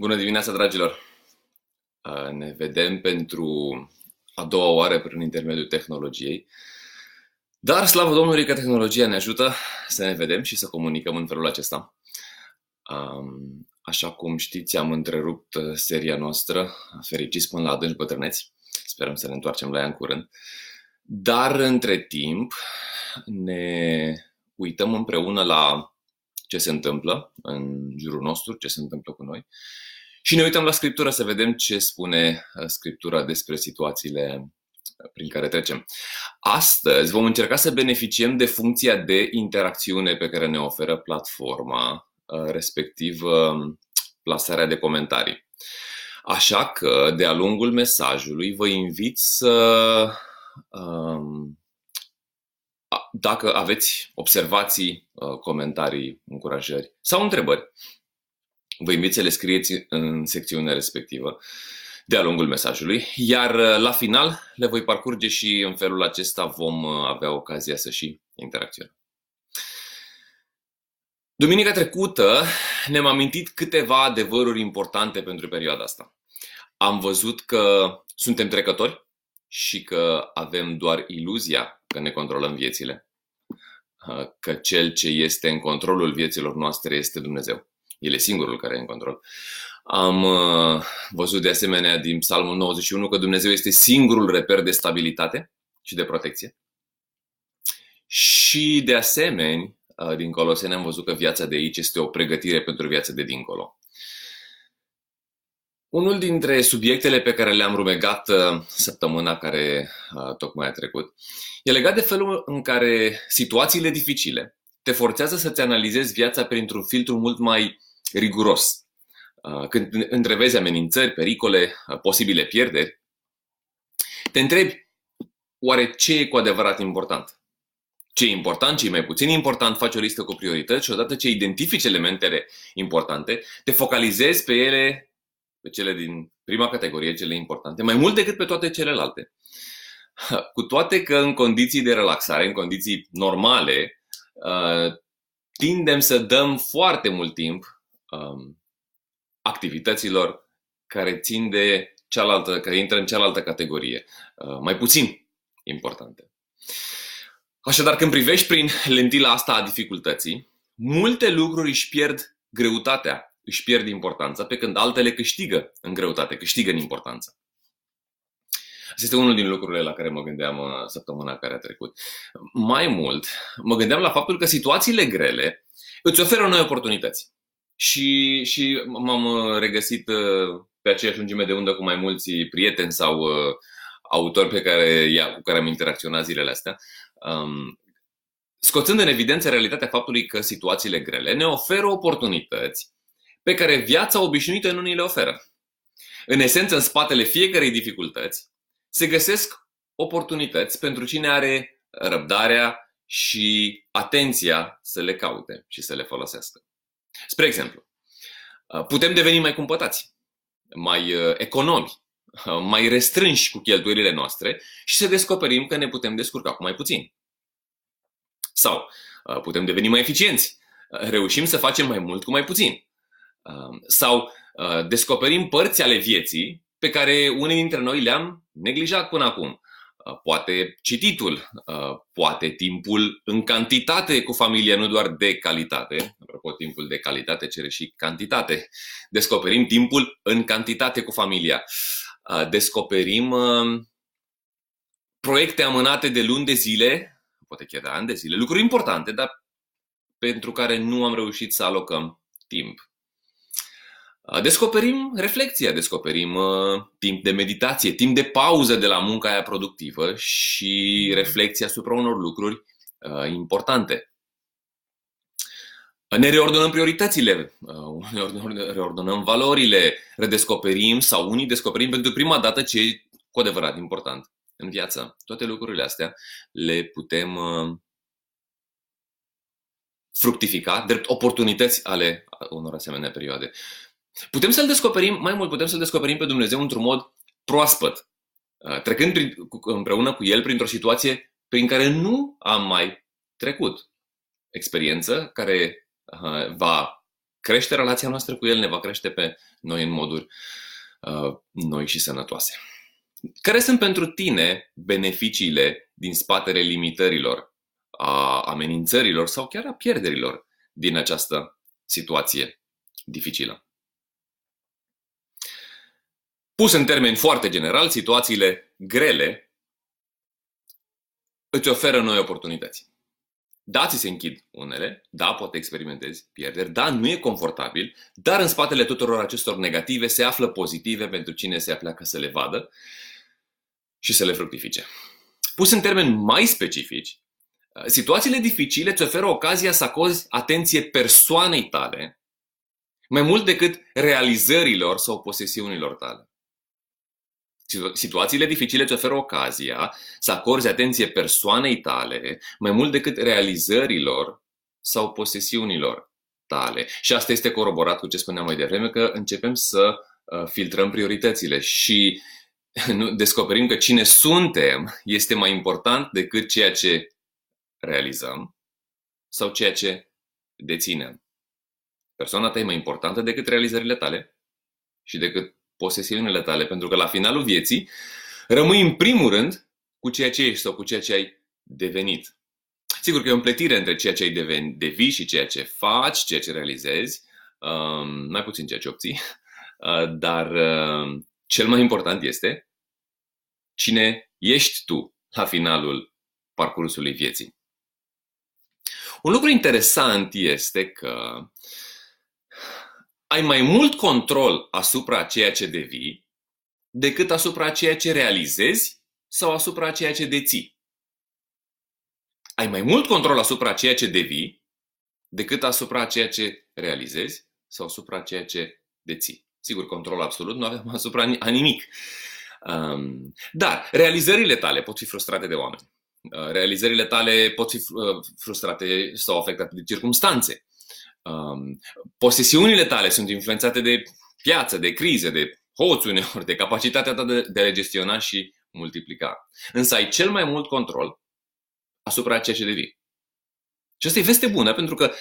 Bună dimineața, dragilor! Ne vedem pentru a doua oară prin intermediul tehnologiei. Dar, slavă Domnului că tehnologia ne ajută să ne vedem și să comunicăm în felul acesta. Așa cum știți, am întrerupt seria noastră, fericiți până la adânci bătrâneți. Sperăm să ne întoarcem la ea în curând. Dar, între timp, ne uităm împreună la ce se întâmplă în jurul nostru, ce se întâmplă cu noi și ne uităm la Scriptură să vedem ce spune uh, Scriptura despre situațiile uh, prin care trecem. Astăzi vom încerca să beneficiem de funcția de interacțiune pe care ne oferă platforma, uh, respectiv plasarea de comentarii. Așa că, de-a lungul mesajului, vă invit să um, dacă aveți observații, comentarii, încurajări sau întrebări, Vă invit să le scrieți în secțiunea respectivă de-a lungul mesajului, iar uh, la final le voi parcurge și în felul acesta vom uh, avea ocazia să și interacționăm. Duminica trecută ne-am amintit câteva adevăruri importante pentru perioada asta. Am văzut că suntem trecători și că avem doar iluzia că ne controlăm viețile, uh, că cel ce este în controlul vieților noastre este Dumnezeu. El e singurul care e în control. Am uh, văzut de asemenea din Psalmul 91 că Dumnezeu este singurul reper de stabilitate și de protecție. Și de asemenea, uh, din Coloseni am văzut că viața de aici este o pregătire pentru viața de dincolo. Unul dintre subiectele pe care le-am rumegat uh, săptămâna care tocmai a trecut e legat de felul în care situațiile dificile te forțează să-ți analizezi viața printr-un filtru mult mai riguros. Uh, când întrevezi amenințări, pericole, uh, posibile pierderi, te întrebi oare ce e cu adevărat important? Ce e important, ce e mai puțin important, faci o listă cu priorități și odată ce identifici elementele importante, te focalizezi pe ele, pe cele din prima categorie, cele importante, mai mult decât pe toate celelalte. Cu toate că în condiții de relaxare, în condiții normale, uh, tindem să dăm foarte mult timp um, activităților care țin de cealaltă, care intră în cealaltă categorie, uh, mai puțin importante. Așadar, când privești prin lentila asta a dificultății, multe lucruri își pierd greutatea, își pierd importanța, pe când altele câștigă în greutate, câștigă în importanță. Asta este unul din lucrurile la care mă gândeam uh, săptămâna care a trecut. Mai mult, mă gândeam la faptul că situațiile grele îți oferă noi oportunități. Și, și m-am uh, regăsit uh, pe aceeași lungime de undă cu mai mulți prieteni sau uh, autori pe care, cu care am interacționat zilele astea, um, scoțând în evidență realitatea faptului că situațiile grele ne oferă oportunități pe care viața obișnuită nu ni le oferă. În esență, în spatele fiecarei dificultăți se găsesc oportunități pentru cine are răbdarea și atenția să le caute și să le folosească. Spre exemplu, uh, putem deveni mai cumpătați, mai uh, economi, uh, mai restrânși cu cheltuielile noastre și să descoperim că ne putem descurca cu mai puțin. Sau putem deveni mai eficienți, reușim să facem mai mult cu mai puțin. Sau descoperim părți ale vieții pe care unii dintre noi le-am neglijat până acum Uh, poate cititul, uh, poate timpul în cantitate cu familia, nu doar de calitate. Apropo, timpul de calitate cere și cantitate. Descoperim timpul în cantitate cu familia. Uh, descoperim proiecte amânate de luni de zile, poate chiar de ani de zile, lucruri importante, dar pentru care nu am reușit să alocăm timp. Descoperim reflexia, descoperim uh, timp de meditație, timp de pauză de la munca aia productivă și reflexia asupra unor lucruri uh, importante. Ne reordonăm prioritățile, uh, ne reordonăm valorile, redescoperim sau unii descoperim pentru prima dată ce e cu adevărat important în viață. Toate lucrurile astea le putem uh, fructifica drept oportunități ale unor asemenea perioade. Putem să-L descoperim, mai mult, putem să-L descoperim pe Dumnezeu într-un mod proaspăt, uh, trecând prin, împreună cu El printr-o situație prin care nu am mai trecut. Experiență care uh, va crește relația noastră cu El, ne va crește pe noi în moduri uh, noi și sănătoase. Care sunt pentru tine beneficiile din spatele limitărilor, a amenințărilor sau chiar a pierderilor din această situație dificilă? Pus în termeni foarte general, situațiile grele îți oferă noi oportunități. Da, ți se închid unele, da, poate experimentezi pierderi, da, nu e confortabil, dar în spatele tuturor acestor negative se află pozitive pentru cine se apleacă să le vadă și să le fructifice. Pus în termeni mai specifici, situațiile dificile îți oferă ocazia să acorzi atenție persoanei tale mai mult decât realizărilor sau posesiunilor tale. Situațiile dificile îți oferă ocazia să acorzi atenție persoanei tale mai mult decât realizărilor sau posesiunilor tale. Și asta este coroborat cu ce spuneam mai devreme, că începem să uh, filtrăm prioritățile și descoperim că cine suntem este mai important decât ceea ce realizăm sau ceea ce deținem. Persoana ta e mai importantă decât realizările tale și decât posesiunile tale, pentru că la finalul vieții rămâi în primul rând cu ceea ce ești sau cu ceea ce ai devenit. Sigur că e o împletire între ceea ce ai devenit, devii și ceea ce faci, ceea ce realizezi, um, mai puțin ceea ce obții, uh, dar uh, cel mai important este cine ești tu la finalul parcursului vieții. Un lucru interesant este că ai mai mult control asupra ceea ce devii decât asupra ceea ce realizezi sau asupra ceea ce deții. Ai mai mult control asupra ceea ce devii decât asupra ceea ce realizezi sau asupra ceea ce deții. Sigur, control absolut nu avem asupra a nimic. Um, dar realizările tale pot fi frustrate de oameni. Uh, realizările tale pot fi uh, frustrate sau afectate de circumstanțe. Um, posesiunile tale sunt influențate de piață, de crize, de hoți uneori, de capacitatea ta de, de a le gestiona și multiplica. Însă ai cel mai mult control asupra ceea ce devii. Și asta e veste bună, pentru că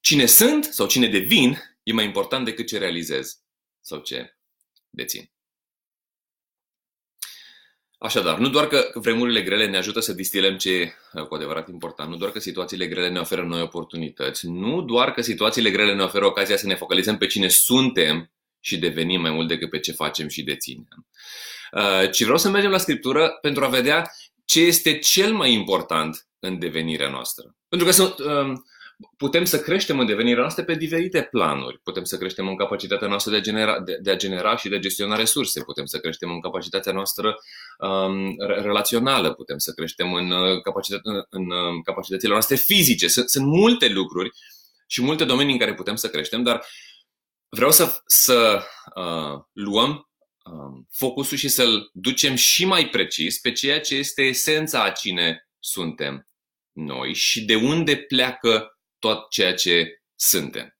cine sunt sau cine devin e mai important decât ce realizez sau ce dețin. Așadar, nu doar că vremurile grele ne ajută să distilăm ce e cu adevărat important, nu doar că situațiile grele ne oferă noi oportunități, nu doar că situațiile grele ne oferă ocazia să ne focalizăm pe cine suntem și devenim mai mult decât pe ce facem și deținem, uh, ci vreau să mergem la Scriptură pentru a vedea ce este cel mai important în devenirea noastră. Pentru că sunt, um, putem să creștem în devenirea noastră pe diferite planuri. Putem să creștem în capacitatea noastră de a genera, de, de a genera și de a gestiona resurse. Putem să creștem în capacitatea noastră um, relațională. Putem să creștem în, uh, capacitate, în, în um, capacitățile noastre fizice. Sunt, sunt multe lucruri și multe domenii în care putem să creștem, dar vreau să, să uh, luăm uh, focusul și să-l ducem și mai precis pe ceea ce este esența a cine suntem noi și de unde pleacă tot ceea ce suntem.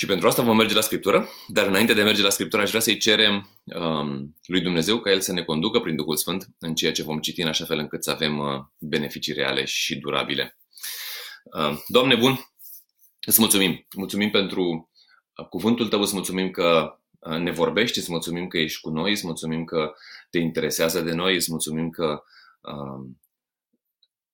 Și pentru asta vom merge la Scriptură, dar înainte de a merge la Scriptură aș vrea să-i cerem um, lui Dumnezeu ca El să ne conducă prin Duhul Sfânt în ceea ce vom citi în așa fel încât să avem uh, beneficii reale și durabile. Uh, Doamne bun, îți mulțumim. Mulțumim pentru uh, cuvântul Tău, îți mulțumim că uh, ne vorbești, îți mulțumim că ești cu noi, îți mulțumim că te interesează de noi, îți mulțumim că uh,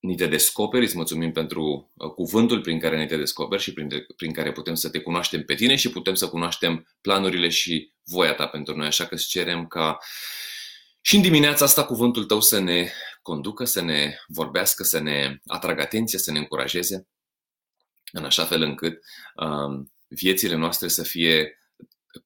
ni te descoperi, îți mulțumim pentru uh, cuvântul prin care ne te descoperi și prin, prin care putem să te cunoaștem pe tine și putem să cunoaștem planurile și voia ta pentru noi. Așa că îți cerem ca și în dimineața asta cuvântul tău să ne conducă, să ne vorbească, să ne atragă atenția, să ne încurajeze, în așa fel încât um, viețile noastre să fie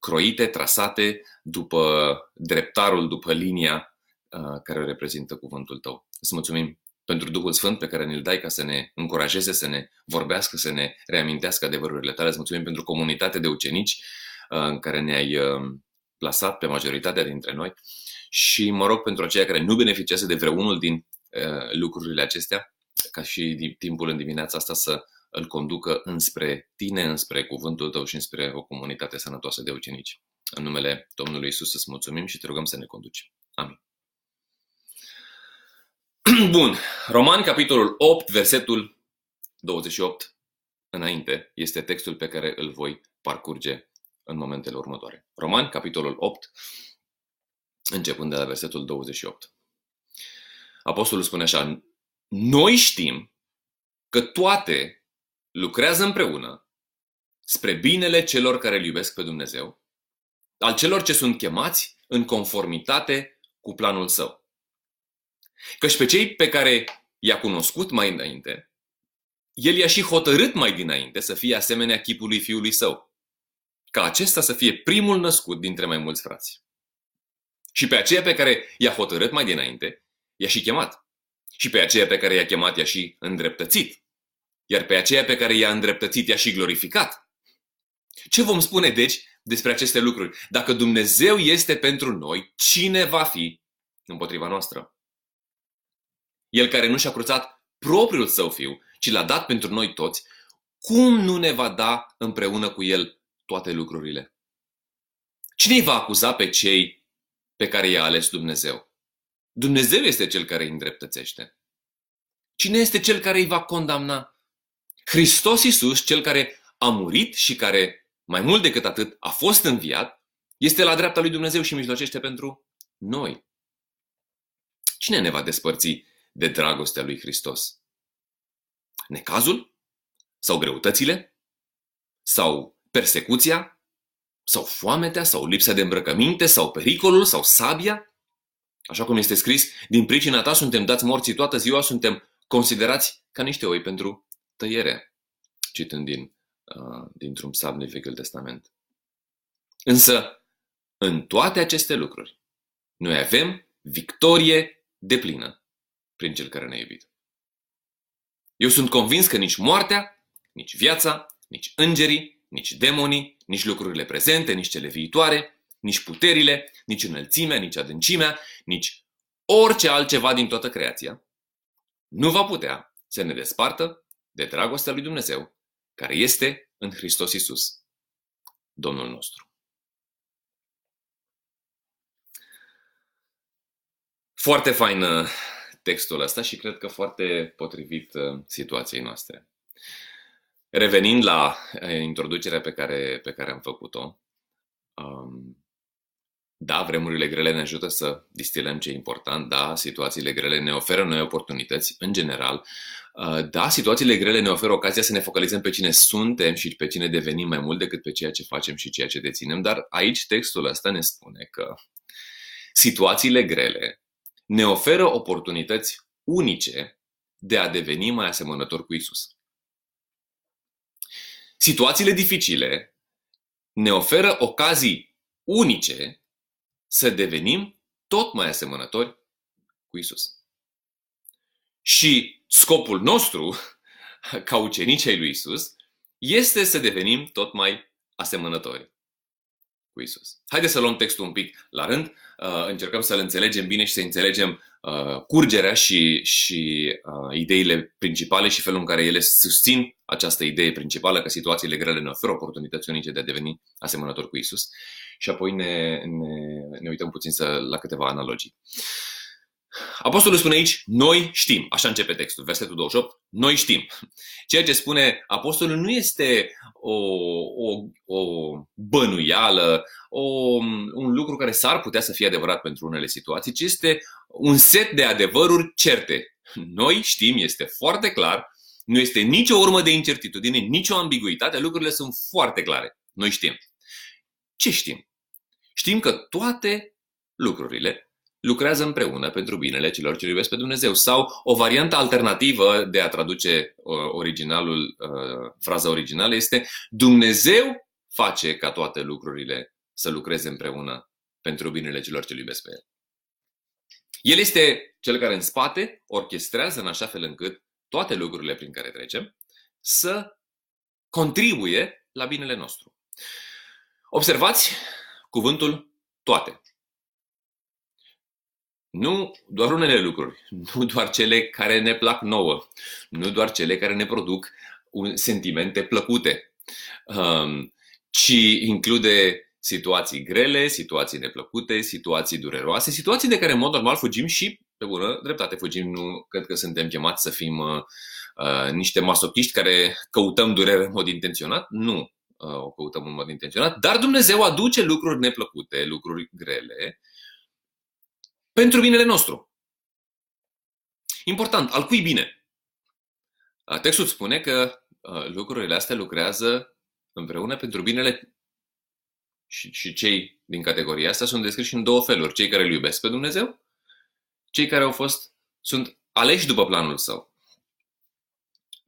croite, trasate după dreptarul, după linia uh, care reprezintă cuvântul tău. Îți mulțumim pentru Duhul Sfânt pe care ne-l dai ca să ne încurajeze, să ne vorbească, să ne reamintească adevărurile tale. Îți mulțumim pentru comunitatea de ucenici uh, în care ne-ai uh, plasat pe majoritatea dintre noi și mă rog pentru aceia care nu beneficiază de vreunul din uh, lucrurile acestea, ca și timpul în dimineața asta să îl conducă înspre tine, înspre cuvântul tău și înspre o comunitate sănătoasă de ucenici. În numele Domnului Isus îți mulțumim și te rugăm să ne conduci. Amin. Bun. Roman, capitolul 8, versetul 28 înainte este textul pe care îl voi parcurge în momentele următoare. Roman, capitolul 8, începând de la versetul 28. Apostolul spune așa, noi știm că toate lucrează împreună spre binele celor care îl iubesc pe Dumnezeu, al celor ce sunt chemați în conformitate cu planul său. Căci pe cei pe care i-a cunoscut mai înainte, el i-a și hotărât mai dinainte să fie asemenea chipului fiului său, ca acesta să fie primul născut dintre mai mulți frați. Și pe aceea pe care i-a hotărât mai dinainte, i-a și chemat. Și pe aceea pe care i-a chemat i-a și îndreptățit. Iar pe aceea pe care i-a îndreptățit i-a și glorificat. Ce vom spune, deci, despre aceste lucruri? Dacă Dumnezeu este pentru noi, cine va fi împotriva noastră? El care nu și-a cruțat propriul său fiu, ci l-a dat pentru noi toți, cum nu ne va da împreună cu el toate lucrurile? Cine îi va acuza pe cei pe care i-a ales Dumnezeu? Dumnezeu este cel care îi îndreptățește. Cine este cel care îi va condamna? Hristos Iisus, cel care a murit și care, mai mult decât atât, a fost înviat, este la dreapta lui Dumnezeu și mijlocește pentru noi. Cine ne va despărți de dragostea lui Hristos? Necazul? Sau greutățile? Sau persecuția? Sau foametea? Sau lipsa de îmbrăcăminte? Sau pericolul? Sau sabia? Așa cum este scris, din pricina ta suntem dați morții toată ziua, suntem considerați ca niște oi pentru tăiere. Citând din, uh, dintr-un psalm din Vechiul Testament. Însă, în toate aceste lucruri, noi avem victorie deplină prin Cel care ne-a iubit. Eu sunt convins că nici moartea, nici viața, nici îngerii, nici demonii, nici lucrurile prezente, nici cele viitoare, nici puterile, nici înălțimea, nici adâncimea, nici orice altceva din toată creația, nu va putea să ne despartă de dragostea lui Dumnezeu, care este în Hristos Isus, Domnul nostru. Foarte fain uh, textul ăsta și cred că foarte potrivit uh, situației noastre. Revenind la uh, introducerea pe care, pe care am făcut-o, um, da, vremurile grele ne ajută să distilăm ce e important, da, situațiile grele ne oferă noi oportunități, în general, uh, da, situațiile grele ne oferă ocazia să ne focalizăm pe cine suntem și pe cine devenim mai mult decât pe ceea ce facem și ceea ce deținem, dar aici textul ăsta ne spune că situațiile grele ne oferă oportunități unice de a deveni mai asemănător cu Isus. Situațiile dificile ne oferă ocazii unice să devenim tot mai asemănători cu Isus. Și scopul nostru, ca ucenici ai lui Isus, este să devenim tot mai asemănători cu Isus. Haideți să luăm textul un pic la rând, uh, încercăm să-l înțelegem bine și să înțelegem uh, curgerea și, și uh, ideile principale și felul în care ele susțin această idee principală că situațiile grele ne oferă oportunități unice de a deveni asemănători cu Isus și apoi ne, ne, ne uităm puțin să, la câteva analogii. Apostolul spune aici, noi știm. Așa începe textul, versetul 28. Noi știm. Ceea ce spune apostolul nu este o, o, o bănuială, o, un lucru care s-ar putea să fie adevărat pentru unele situații, ci este un set de adevăruri certe. Noi știm, este foarte clar, nu este nicio urmă de incertitudine, nicio ambiguitate, lucrurile sunt foarte clare. Noi știm. Ce știm? Știm că toate lucrurile lucrează împreună pentru binele celor ce iubesc pe Dumnezeu. Sau o variantă alternativă de a traduce uh, originalul, uh, fraza originală este Dumnezeu face ca toate lucrurile să lucreze împreună pentru binele celor ce iubesc pe El. El este cel care în spate orchestrează în așa fel încât toate lucrurile prin care trecem să contribuie la binele nostru. Observați cuvântul toate. Nu doar unele lucruri, nu doar cele care ne plac nouă, nu doar cele care ne produc sentimente plăcute, um, ci include situații grele, situații neplăcute, situații dureroase, situații de care în mod normal fugim și pe bună dreptate fugim, nu cred că suntem chemați să fim uh, uh, niște masochiști care căutăm durere în mod intenționat. Nu uh, o căutăm în mod intenționat, dar Dumnezeu aduce lucruri neplăcute, lucruri grele, pentru binele nostru. Important, al cui bine? Uh, textul spune că uh, lucrurile astea lucrează împreună pentru binele și, și cei din categoria asta sunt descriși în două feluri. Cei care îl iubesc pe Dumnezeu, cei care au fost, sunt aleși după planul său.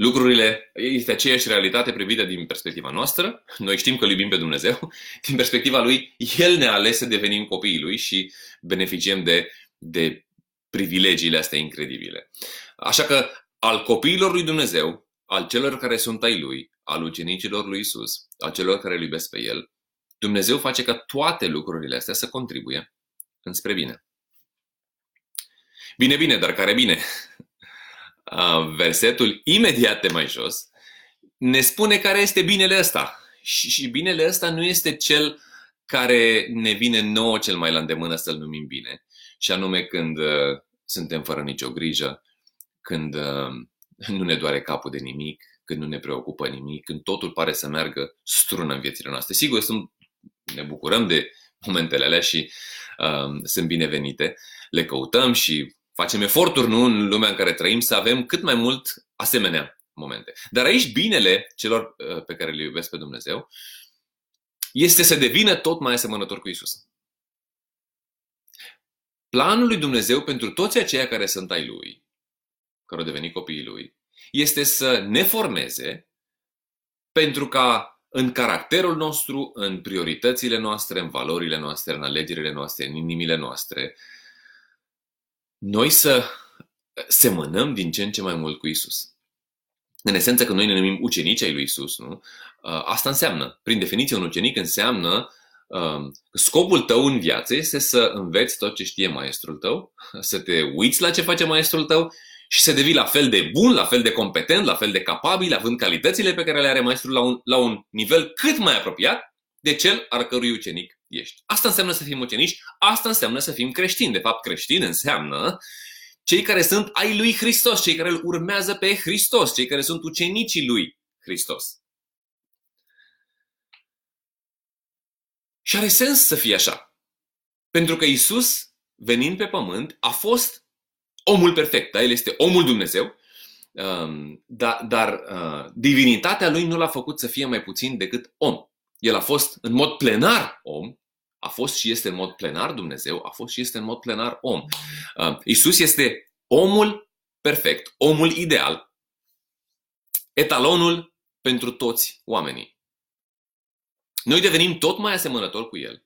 Lucrurile, este aceeași realitate privită din perspectiva noastră. Noi știm că îl iubim pe Dumnezeu. Din perspectiva lui, El ne-a ales să devenim copiii lui și beneficiem de, de privilegiile astea incredibile. Așa că al copiilor lui Dumnezeu, al celor care sunt ai lui, al ucenicilor lui Isus, al celor care îl iubesc pe El, Dumnezeu face ca toate lucrurile astea să contribuie înspre bine. Bine, bine, dar care bine? Versetul imediat de mai jos ne spune care este binele ăsta. Și binele ăsta nu este cel care ne vine nouă cel mai la îndemână să-l numim bine. Și anume când uh, suntem fără nicio grijă, când uh, nu ne doare capul de nimic, când nu ne preocupă nimic, când totul pare să meargă strună în viețile noastre. Sigur, sunt, ne bucurăm de momentele alea și uh, sunt binevenite, le căutăm și facem eforturi nu în lumea în care trăim să avem cât mai mult asemenea momente. Dar aici binele celor uh, pe care le iubesc pe Dumnezeu este să devină tot mai asemănător cu Isus. Planul lui Dumnezeu pentru toți aceia care sunt ai Lui, care au devenit copiii Lui, este să ne formeze pentru ca în caracterul nostru, în prioritățile noastre, în valorile noastre, în alegerile noastre, în inimile noastre, noi să semănăm din ce în ce mai mult cu Isus. În esență că noi ne numim ucenici ai lui Isus, nu? Uh, asta înseamnă, prin definiție, un ucenic înseamnă um, scopul tău în viață este să înveți tot ce știe maestrul tău, să te uiți la ce face maestrul tău și să devii la fel de bun, la fel de competent, la fel de capabil, având calitățile pe care le are maestrul la un, la un nivel cât mai apropiat de cel al cărui ucenic ești. Asta înseamnă să fim ucenici, asta înseamnă să fim creștini. De fapt, creștin înseamnă cei care sunt ai lui Hristos, cei care îl urmează pe Hristos, cei care sunt ucenicii lui Hristos. Și are sens să fie așa. Pentru că Isus, venind pe pământ, a fost omul perfect. Da? El este omul Dumnezeu, um, dar, dar uh, divinitatea lui nu l-a făcut să fie mai puțin decât om. El a fost în mod plenar om, a fost și este în mod plenar Dumnezeu, a fost și este în mod plenar om. Uh, Isus este omul perfect, omul ideal, etalonul pentru toți oamenii. Noi devenim tot mai asemănători cu El,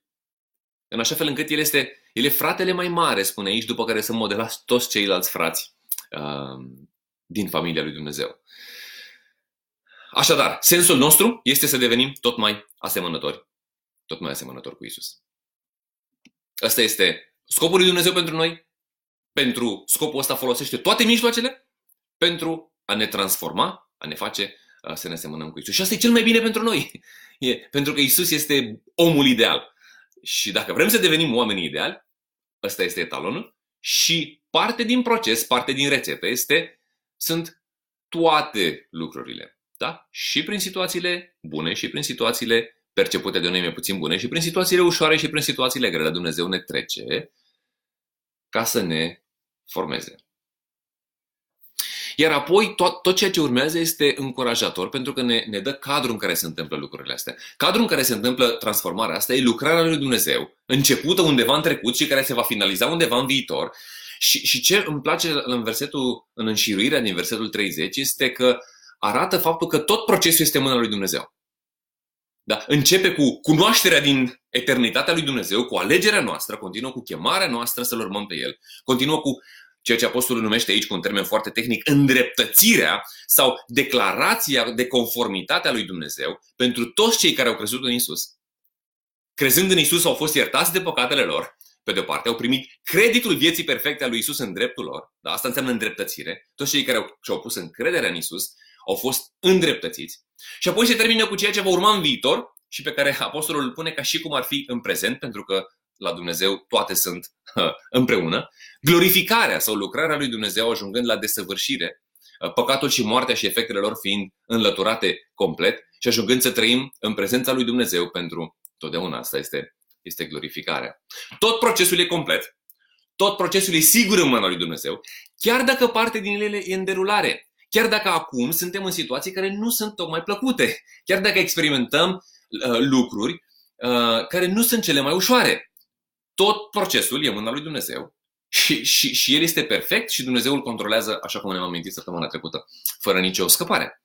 în așa fel încât El este el e fratele mai mare, spune aici, după care sunt modelați toți ceilalți frați uh, din familia lui Dumnezeu. Așadar, sensul nostru este să devenim tot mai asemănători, tot mai asemănători cu Isus. Asta este scopul lui Dumnezeu pentru noi. Pentru scopul ăsta folosește toate mijloacele pentru a ne transforma, a ne face uh, să ne asemănăm cu Isus. Și asta e cel mai bine pentru noi. E, pentru că Isus este omul ideal. Și dacă vrem să devenim oamenii ideali, ăsta este etalonul, și parte din proces, parte din rețetă este, sunt toate lucrurile. Da? Și prin situațiile bune și prin situațiile percepute de noi mai puțin bune și prin situațiile ușoare și prin situațiile grele Dumnezeu ne trece ca să ne formeze. Iar apoi tot, tot ceea ce urmează este încurajator pentru că ne, ne dă cadrul în care se întâmplă lucrurile astea. Cadrul în care se întâmplă transformarea asta e lucrarea lui Dumnezeu, începută undeva în trecut și care se va finaliza undeva în viitor. Și, și ce îmi place în versetul, în înșiruirea din versetul 30 este că arată faptul că tot procesul este în mâna lui Dumnezeu. Da? Începe cu cunoașterea din eternitatea lui Dumnezeu, cu alegerea noastră, continuă cu chemarea noastră să-L urmăm pe El, continuă cu ceea ce apostolul numește aici cu un termen foarte tehnic, îndreptățirea sau declarația de conformitate a lui Dumnezeu pentru toți cei care au crezut în Isus. Crezând în Isus au fost iertați de păcatele lor, pe de o parte, au primit creditul vieții perfecte a lui Isus în dreptul lor. Da? Asta înseamnă îndreptățire. Toți cei care au, și-au pus încrederea în Isus au fost îndreptățiți. Și apoi se termină cu ceea ce va urma în viitor și pe care apostolul îl pune ca și cum ar fi în prezent, pentru că la Dumnezeu, toate sunt împreună, glorificarea sau lucrarea lui Dumnezeu ajungând la desăvârșire, uh, păcatul și moartea și efectele lor fiind înlăturate complet și ajungând să trăim în prezența lui Dumnezeu pentru totdeauna. Asta este, este glorificarea. Tot procesul e complet, tot procesul e sigur în mâna lui Dumnezeu, chiar dacă parte din ele e în derulare, chiar dacă acum suntem în situații care nu sunt tocmai plăcute, chiar dacă experimentăm uh, lucruri uh, care nu sunt cele mai ușoare. Tot procesul e în mâna lui Dumnezeu și, și, și El este perfect și Dumnezeu îl controlează, așa cum ne-am amintit săptămâna trecută, fără nicio scăpare.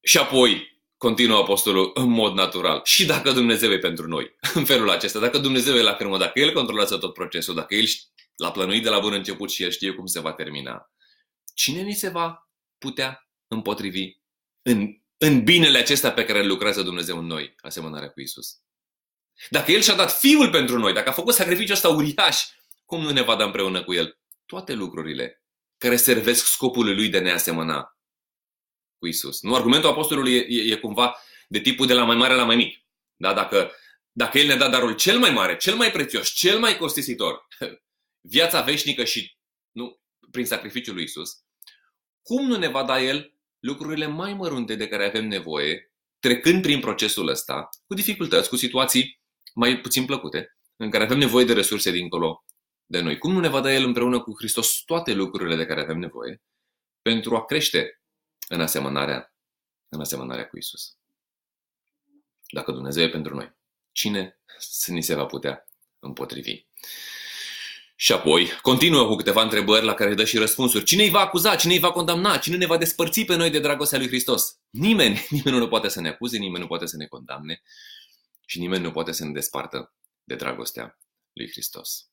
Și apoi, continuă apostolul în mod natural. Și dacă Dumnezeu e pentru noi, în felul acesta, dacă Dumnezeu e la crâmă, dacă El controlează tot procesul, dacă El l-a plănuit de la bun început și El știe cum se va termina, cine ni se va putea împotrivi în, în binele acesta pe care îl lucrează Dumnezeu în noi, asemănarea cu Isus? Dacă El și-a dat Fiul pentru noi, dacă a făcut sacrificiul ăsta uriaș, cum nu ne va da împreună cu El toate lucrurile care servesc scopului Lui de ne asemăna cu Isus. Nu, argumentul apostolului e, e, e cumva de tipul de la mai mare la mai mic. Da? Dacă, dacă El ne-a dat darul cel mai mare, cel mai prețios, cel mai costisitor, viața veșnică și nu, prin sacrificiul lui Isus, cum nu ne va da El lucrurile mai mărunte de care avem nevoie, trecând prin procesul ăsta, cu dificultăți, cu situații mai puțin plăcute, în care avem nevoie de resurse dincolo de noi. Cum nu ne va da El împreună cu Hristos toate lucrurile de care avem nevoie pentru a crește în asemănarea, în asemănarea cu Isus. Dacă Dumnezeu e pentru noi, cine ni se va putea împotrivi? Și apoi continuă cu câteva întrebări la care dă și răspunsuri. Cine îi va acuza? Cine îi va condamna? Cine ne va despărți pe noi de dragostea lui Hristos? Nimeni, nimeni nu poate să ne acuze, nimeni nu poate să ne condamne și nimeni nu poate să ne despartă de dragostea lui Hristos.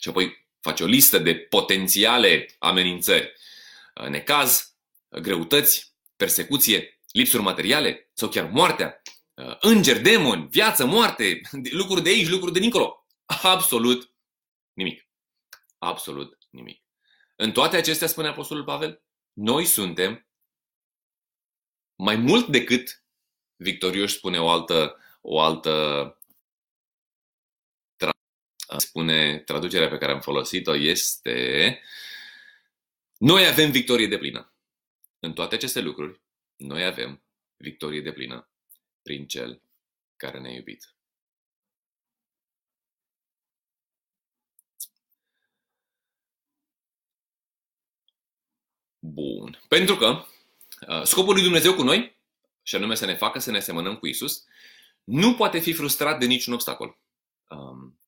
Și apoi face o listă de potențiale amenințări. Necaz, greutăți, persecuție, lipsuri materiale sau chiar moartea, uh, îngeri, demoni, viață, moarte, lucruri de aici, lucruri de dincolo. Absolut nimic. Absolut nimic. În toate acestea, spune Apostolul Pavel, noi suntem mai mult decât victorioși, spune o altă, o altă spune traducerea pe care am folosit-o este noi avem victorie de plină. În toate aceste lucruri, noi avem victorie de plină prin Cel care ne-a iubit. Bun. Pentru că uh, scopul lui Dumnezeu cu noi, și anume să ne facă să ne asemănăm cu Isus, nu poate fi frustrat de niciun obstacol. Um,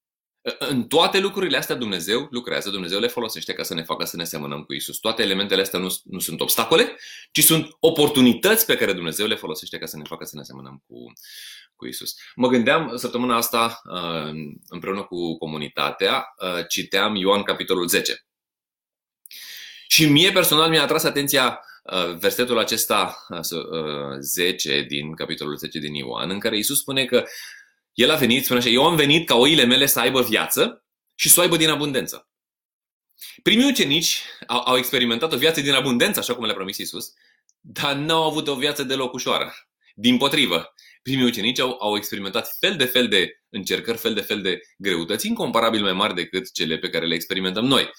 în toate lucrurile astea Dumnezeu lucrează, Dumnezeu le folosește ca să ne facă să ne semănăm cu Isus. Toate elementele astea nu, nu sunt obstacole, ci sunt oportunități pe care Dumnezeu le folosește ca să ne facă să ne semănăm cu, cu Isus. Mă gândeam săptămâna asta uh, împreună cu comunitatea, uh, citeam Ioan capitolul 10. Și mie personal mi-a atras atenția uh, versetul acesta 10 din capitolul 10 din Ioan, în care Isus spune că el a venit, spune așa, eu am venit ca oile mele să aibă viață și să o aibă din abundență. Primii ucenici au, au experimentat o viață din abundență, așa cum le-a promis Isus, dar n-au avut o viață deloc ușoară. Din potrivă, primii ucenici au, au experimentat fel de fel de încercări, fel de fel de greutăți, incomparabil mai mari decât cele pe care le experimentăm noi.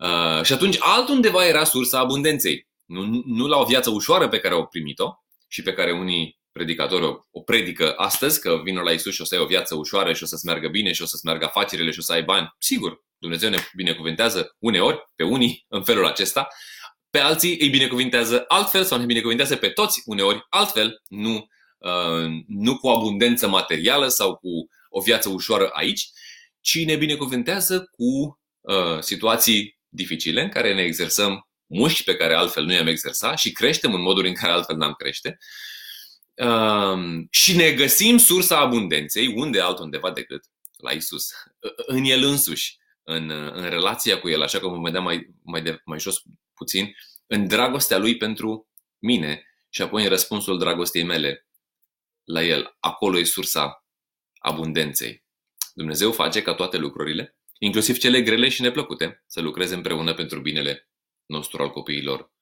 Uh, și atunci altundeva era sursa abundenței. Nu, nu la o viață ușoară pe care au primit-o și pe care unii predicatori o, o predică astăzi, că vină la Isus și o să ai o viață ușoară și o să-ți meargă bine și o să-ți meargă afacerile și o să ai bani. Sigur, Dumnezeu ne binecuvintează uneori, pe unii, în felul acesta, pe alții îi binecuvintează altfel sau ne binecuvintează pe toți uneori altfel, nu, uh, nu cu abundență materială sau cu o viață ușoară aici, ci ne binecuvintează cu uh, situații dificile în care ne exersăm mușchi pe care altfel nu i-am exersat și creștem în moduri în care altfel n-am crește Um, și ne găsim sursa abundenței, unde altundeva decât la Isus, în El însuși, în, în relația cu El, așa cum vom vedea mai, mai, de, mai jos puțin, în dragostea Lui pentru mine și apoi în răspunsul dragostei mele la El. Acolo e sursa abundenței. Dumnezeu face ca toate lucrurile, inclusiv cele grele și neplăcute, să lucreze împreună pentru binele nostru al copiilor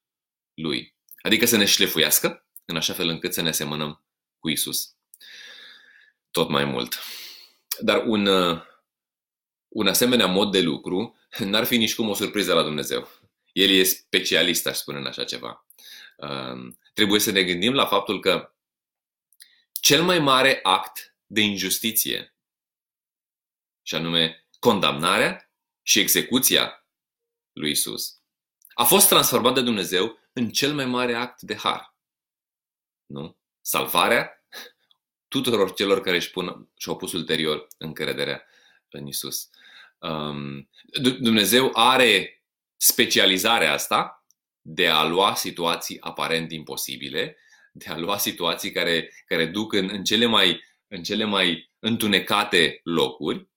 Lui. Adică să ne șlefuiască în așa fel încât să ne asemănăm cu Isus. tot mai mult. Dar un, un asemenea mod de lucru n-ar fi nici cum o surpriză la Dumnezeu. El e specialist, aș spune în așa ceva. Uh, trebuie să ne gândim la faptul că cel mai mare act de injustiție, și anume condamnarea și execuția lui Isus, a fost transformat de Dumnezeu în cel mai mare act de har. Nu? Salvarea tuturor celor care își pun și-au pus ulterior încrederea în Isus. Um, Dumnezeu are specializarea asta de a lua situații aparent imposibile, de a lua situații care, care duc în, în, cele mai, în cele mai întunecate locuri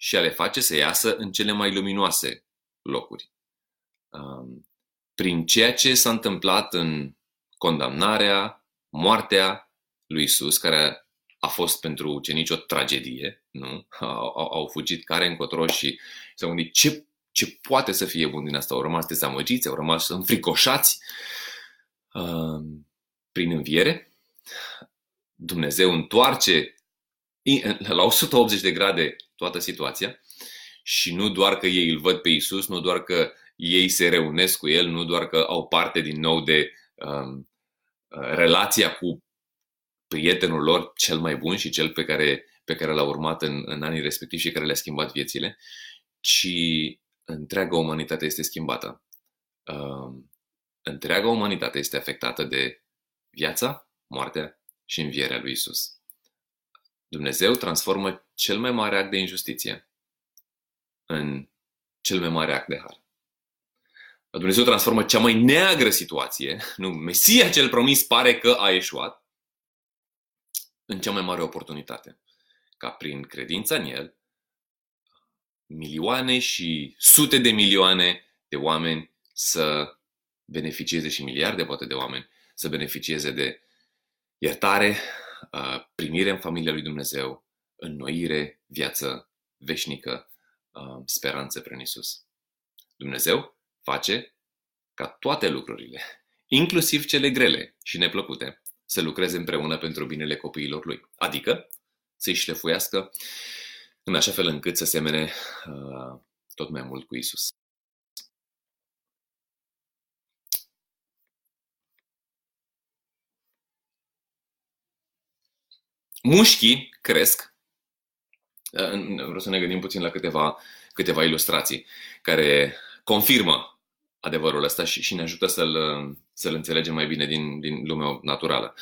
și a le face să iasă în cele mai luminoase locuri. Um, prin ceea ce s-a întâmplat în condamnarea, moartea lui Isus, care a fost pentru ucenici o tragedie, nu? Au, au fugit care încotro și s-au gândit ce, ce poate să fie bun din asta. Au rămas dezamăgiți, au rămas înfricoșați uh, prin înviere. Dumnezeu întoarce la 180 de grade toată situația și nu doar că ei îl văd pe Isus, nu doar că ei se reunesc cu el, nu doar că au parte din nou de um, relația cu prietenul lor cel mai bun și cel pe care, pe care l-a urmat în, în anii respectivi și care le-a schimbat viețile, ci întreaga umanitate este schimbată. Uh, întreaga umanitate este afectată de viața, moartea și învierea lui Isus. Dumnezeu transformă cel mai mare act de injustiție în cel mai mare act de har. Dumnezeu transformă cea mai neagră situație, nu, Mesia cel promis pare că a eșuat, în cea mai mare oportunitate. Ca prin credința în El, milioane și sute de milioane de oameni să beneficieze și miliarde poate de oameni să beneficieze de iertare, primire în familia lui Dumnezeu, înnoire, viață veșnică, speranță prin Isus. Dumnezeu face ca toate lucrurile, inclusiv cele grele și neplăcute, să lucreze împreună pentru binele copiilor lui. Adică să-i șlefuiască în așa fel încât să semene uh, tot mai mult cu Isus. Mușchii cresc. Uh, vreau să ne gândim puțin la câteva, câteva ilustrații care confirmă adevărul ăsta și, și ne ajută să-l, să-l înțelegem mai bine din, din lumea naturală.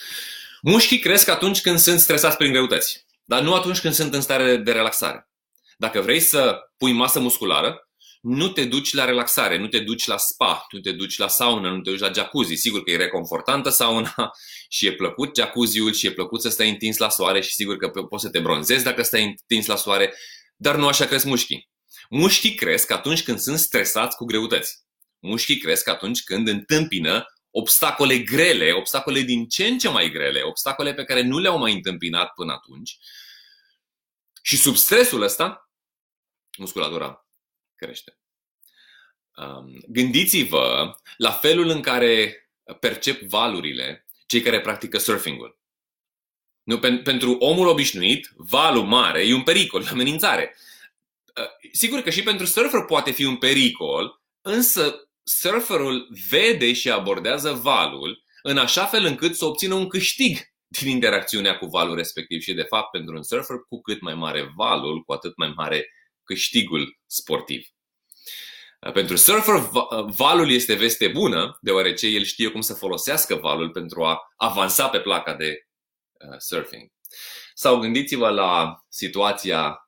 Mușchii cresc atunci când sunt stresați prin greutăți, dar nu atunci când sunt în stare de relaxare. Dacă vrei să pui masă musculară, nu te duci la relaxare, nu te duci la spa, nu te duci la saună, nu te duci la jacuzzi. Sigur că e reconfortantă sauna și e plăcut jacuzziul și e plăcut să stai întins la soare și sigur că poți să te bronzezi dacă stai întins la soare, dar nu așa cresc mușchii. Mușchii cresc atunci când sunt stresați cu greutăți. Mușchii cresc atunci când întâmpină obstacole grele, obstacole din ce în ce mai grele, obstacole pe care nu le-au mai întâmpinat până atunci. Și sub stresul ăsta, musculatura crește. Gândiți-vă la felul în care percep valurile cei care practică surfingul. Nu, pentru omul obișnuit, valul mare e un pericol, o amenințare. Sigur că și pentru surfer poate fi un pericol, însă surferul vede și abordează valul în așa fel încât să obțină un câștig din interacțiunea cu valul respectiv și de fapt pentru un surfer cu cât mai mare valul, cu atât mai mare câștigul sportiv. Pentru surfer, valul este veste bună, deoarece el știe cum să folosească valul pentru a avansa pe placa de uh, surfing. Sau gândiți-vă la situația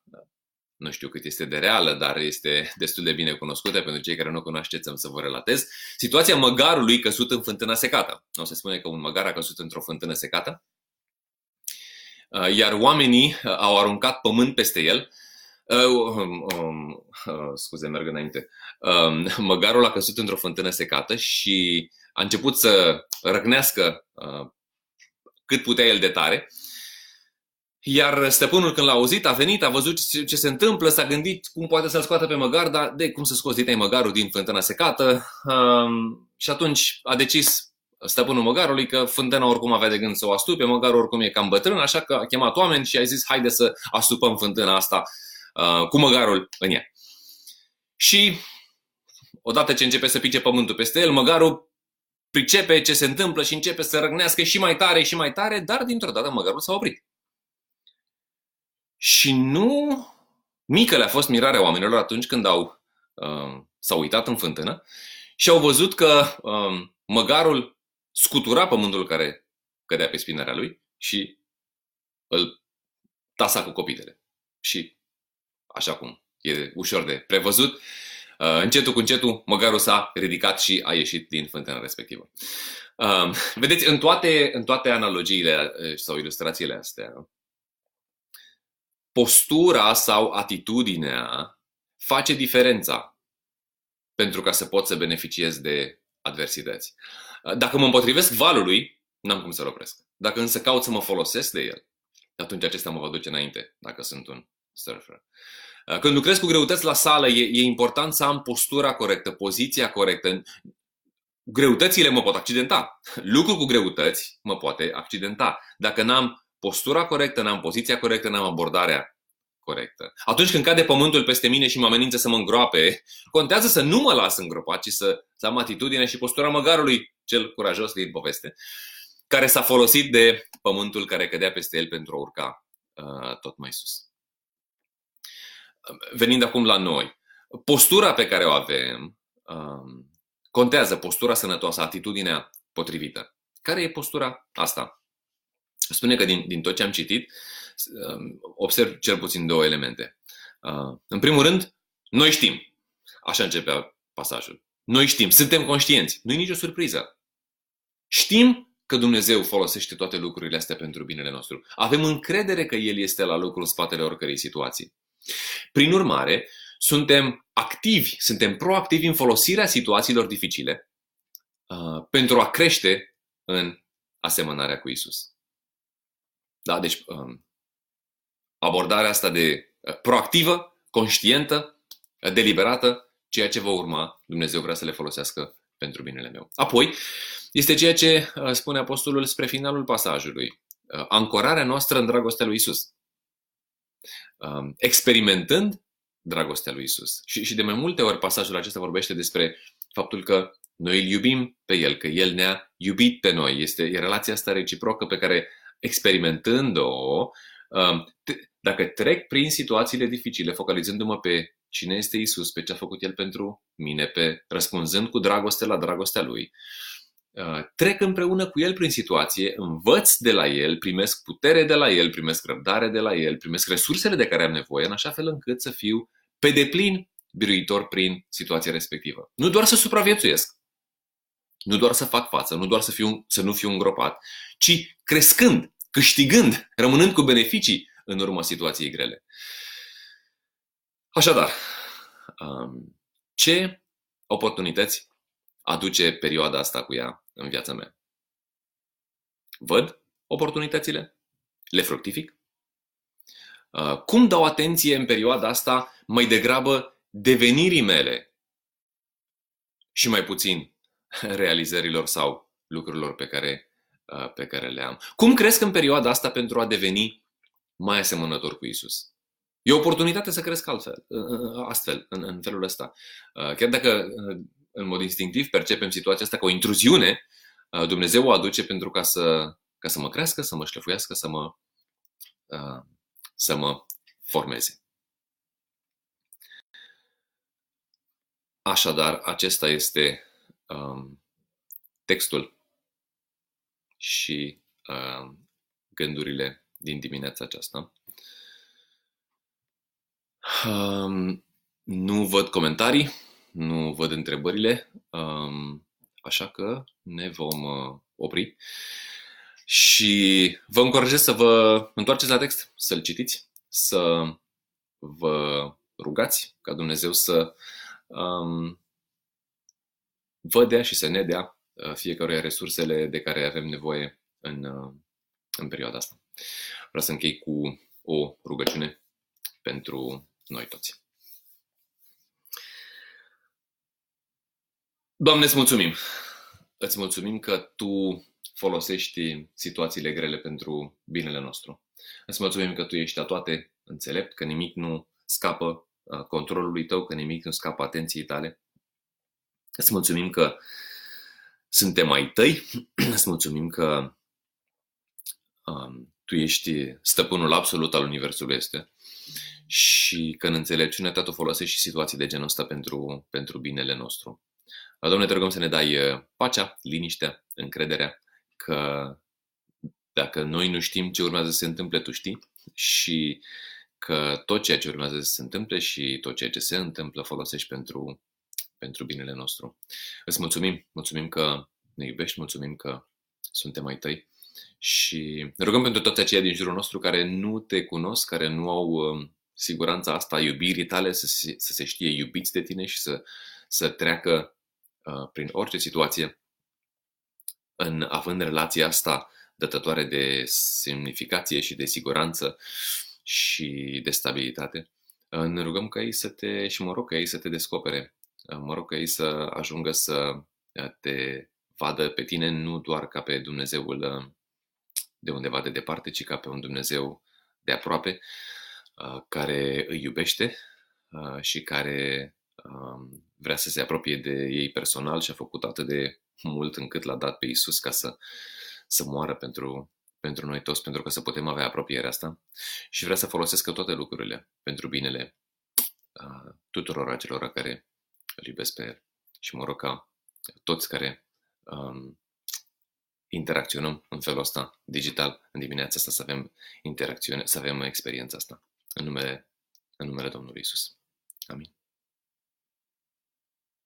nu știu cât este de reală, dar este destul de bine cunoscută pentru cei care nu cunoașteți, am să vă relatez. Situația măgarului căsut în fântâna secată. O se spune că un măgar a căsut într-o fântână secată, uh, iar oamenii uh, au aruncat pământ peste el. Uh, um, um, uh, scuze, merg înainte. Uh, măgarul a căsut într-o fântână secată și a început să răgnească uh, cât putea el de tare iar stăpânul când l-a auzit, a venit, a văzut ce se întâmplă, s-a gândit cum poate să-l scoată pe măgar, dar de cum să scoți ai măgarul din fântâna secată. Um, și atunci a decis, stăpânul măgarului că fântâna oricum avea de gând să o astupe, măgarul oricum e cam bătrân, așa că a chemat oameni și a zis haide să astupăm fântâna asta uh, cu măgarul în ea. Și odată ce începe să pice pământul peste el, măgarul pricepe ce se întâmplă și începe să răgnească și mai tare și mai tare, dar dintr-o dată măgarul s-a oprit. Și nu mică le-a fost mirarea oamenilor atunci când au, uh, s-au uitat în fântână și au văzut că uh, măgarul scutura pământul care cădea pe spinarea lui și îl tasa cu copitele. Și, așa cum e ușor de prevăzut, uh, încetul cu încetul, măgarul s-a ridicat și a ieșit din fântâna respectivă. Uh, vedeți, în toate, în toate analogiile uh, sau ilustrațiile astea, postura sau atitudinea face diferența pentru ca să pot să beneficiez de adversități. Dacă mă împotrivesc valului, n-am cum să-l opresc. Dacă însă caut să mă folosesc de el, atunci acesta mă va duce înainte, dacă sunt un surfer. Când lucrez cu greutăți la sală, e, e important să am postura corectă, poziția corectă. Greutățile mă pot accidenta. Lucru cu greutăți mă poate accidenta. Dacă n-am postura corectă, n-am poziția corectă, n-am abordarea corectă. Atunci când cade pământul peste mine și mă amenință să mă îngroape, contează să nu mă las îngropat, ci să, să am atitudine și postura măgarului, cel curajos din poveste, care s-a folosit de pământul care cădea peste el pentru a urca uh, tot mai sus. Venind acum la noi, postura pe care o avem uh, contează, postura sănătoasă, atitudinea potrivită. Care e postura asta? Spune că din, din tot ce am citit, um, observ cel puțin două elemente. Uh, în primul rând, noi știm. Așa începea pasajul. Noi știm, suntem conștienți. Nu e nicio surpriză. Știm că Dumnezeu folosește toate lucrurile astea pentru binele nostru. Avem încredere că El este la lucru în spatele oricărei situații. Prin urmare, suntem activi, suntem proactivi în folosirea situațiilor dificile uh, pentru a crește în asemănarea cu Isus. Da? Deci, um, abordarea asta de uh, proactivă, conștientă, uh, deliberată, ceea ce va urma, Dumnezeu vrea să le folosească pentru binele meu. Apoi, este ceea ce uh, spune Apostolul spre finalul pasajului. Ancorarea noastră în dragostea lui Isus. Um, experimentând dragostea lui Isus. Și, și de mai multe ori pasajul acesta vorbește despre faptul că noi îl iubim pe El, că El ne-a iubit pe noi. Este e relația asta reciprocă pe care experimentând-o, um, dacă trec prin situațiile dificile, focalizându-mă pe cine este Isus, pe ce a făcut El pentru mine, pe răspunzând cu dragoste la dragostea Lui, uh, trec împreună cu El prin situație, învăț de la El, primesc putere de la El, primesc răbdare de la El, primesc resursele de care am nevoie, în așa fel încât să fiu pe deplin biruitor prin situația respectivă. Nu doar să supraviețuiesc, nu doar să fac față, nu doar să, fiu, să nu fiu îngropat, ci crescând, câștigând, rămânând cu beneficii în urma situației grele. Așadar, um, ce oportunități aduce perioada asta cu ea în viața mea? Văd oportunitățile? Le fructific? Uh, cum dau atenție în perioada asta mai degrabă devenirii mele și mai puțin realizărilor sau lucrurilor pe care, uh, pe care le am. Cum cresc în perioada asta pentru a deveni mai asemănător cu Isus? E o oportunitate să cresc altfel, uh, uh, astfel, în, în felul ăsta. Chiar dacă în mod instinctiv percepem situația asta ca o intruziune, Dumnezeu o aduce pentru ca să, ca să mă crească, să mă șlefuiască, să mă, să mă formeze. Așadar, acesta este um, textul și um, gândurile din dimineața aceasta. Um, nu văd comentarii, nu văd întrebările, um, așa că ne vom uh, opri. Și vă încurajez să vă întoarceți la text, să-l citiți, să vă rugați ca Dumnezeu să um, vă dea și să ne dea uh, fiecare resursele de care avem nevoie în, uh, în perioada asta. Vreau să închei cu o rugăciune pentru noi toți. Doamne, îți mulțumim îți mulțumim că Tu folosești situațiile grele pentru binele nostru. Îți mulțumim că Tu ești a toate înțelept, că nimic nu scapă controlului Tău, că nimic nu scapă atenției Tale. Îți mulțumim că suntem ai Tăi, îți mulțumim că um, Tu ești stăpânul absolut al Universului este și că în înțelepciune Tu folosești și situații de genul ăsta pentru, pentru binele nostru. Doamne, te rugăm să ne dai uh, pacea, liniștea, încrederea că dacă noi nu știm ce urmează să se întâmple, tu știi și că tot ceea ce urmează să se întâmple și tot ceea ce se întâmplă folosești pentru, pentru binele nostru. Îți mulțumim, mulțumim că ne iubești, mulțumim că suntem ai tăi și ne rugăm pentru toți aceia din jurul nostru care nu te cunosc, care nu au uh, siguranța asta a iubirii tale, să se, să se știe iubiți de tine și să, să treacă uh, prin orice situație în având relația asta dătătoare de semnificație și de siguranță și de stabilitate, uh, ne rugăm ca ei să te, și mă rog ca ei să te descopere, uh, mă rog ca ei să ajungă să uh, te vadă pe tine nu doar ca pe Dumnezeul de undeva de departe, ci ca pe un Dumnezeu de aproape, care îi iubește și care um, vrea să se apropie de ei personal și a făcut atât de mult încât l-a dat pe Isus ca să, să moară pentru, pentru noi toți, pentru că să putem avea apropierea asta și vrea să folosească toate lucrurile pentru binele uh, tuturor acelor care îl iubesc pe El. Și mă rog ca toți care um, interacționăm în felul ăsta digital în dimineața asta să avem interacțiune, să avem experiența asta în numele, în numele Domnului Isus. Amin.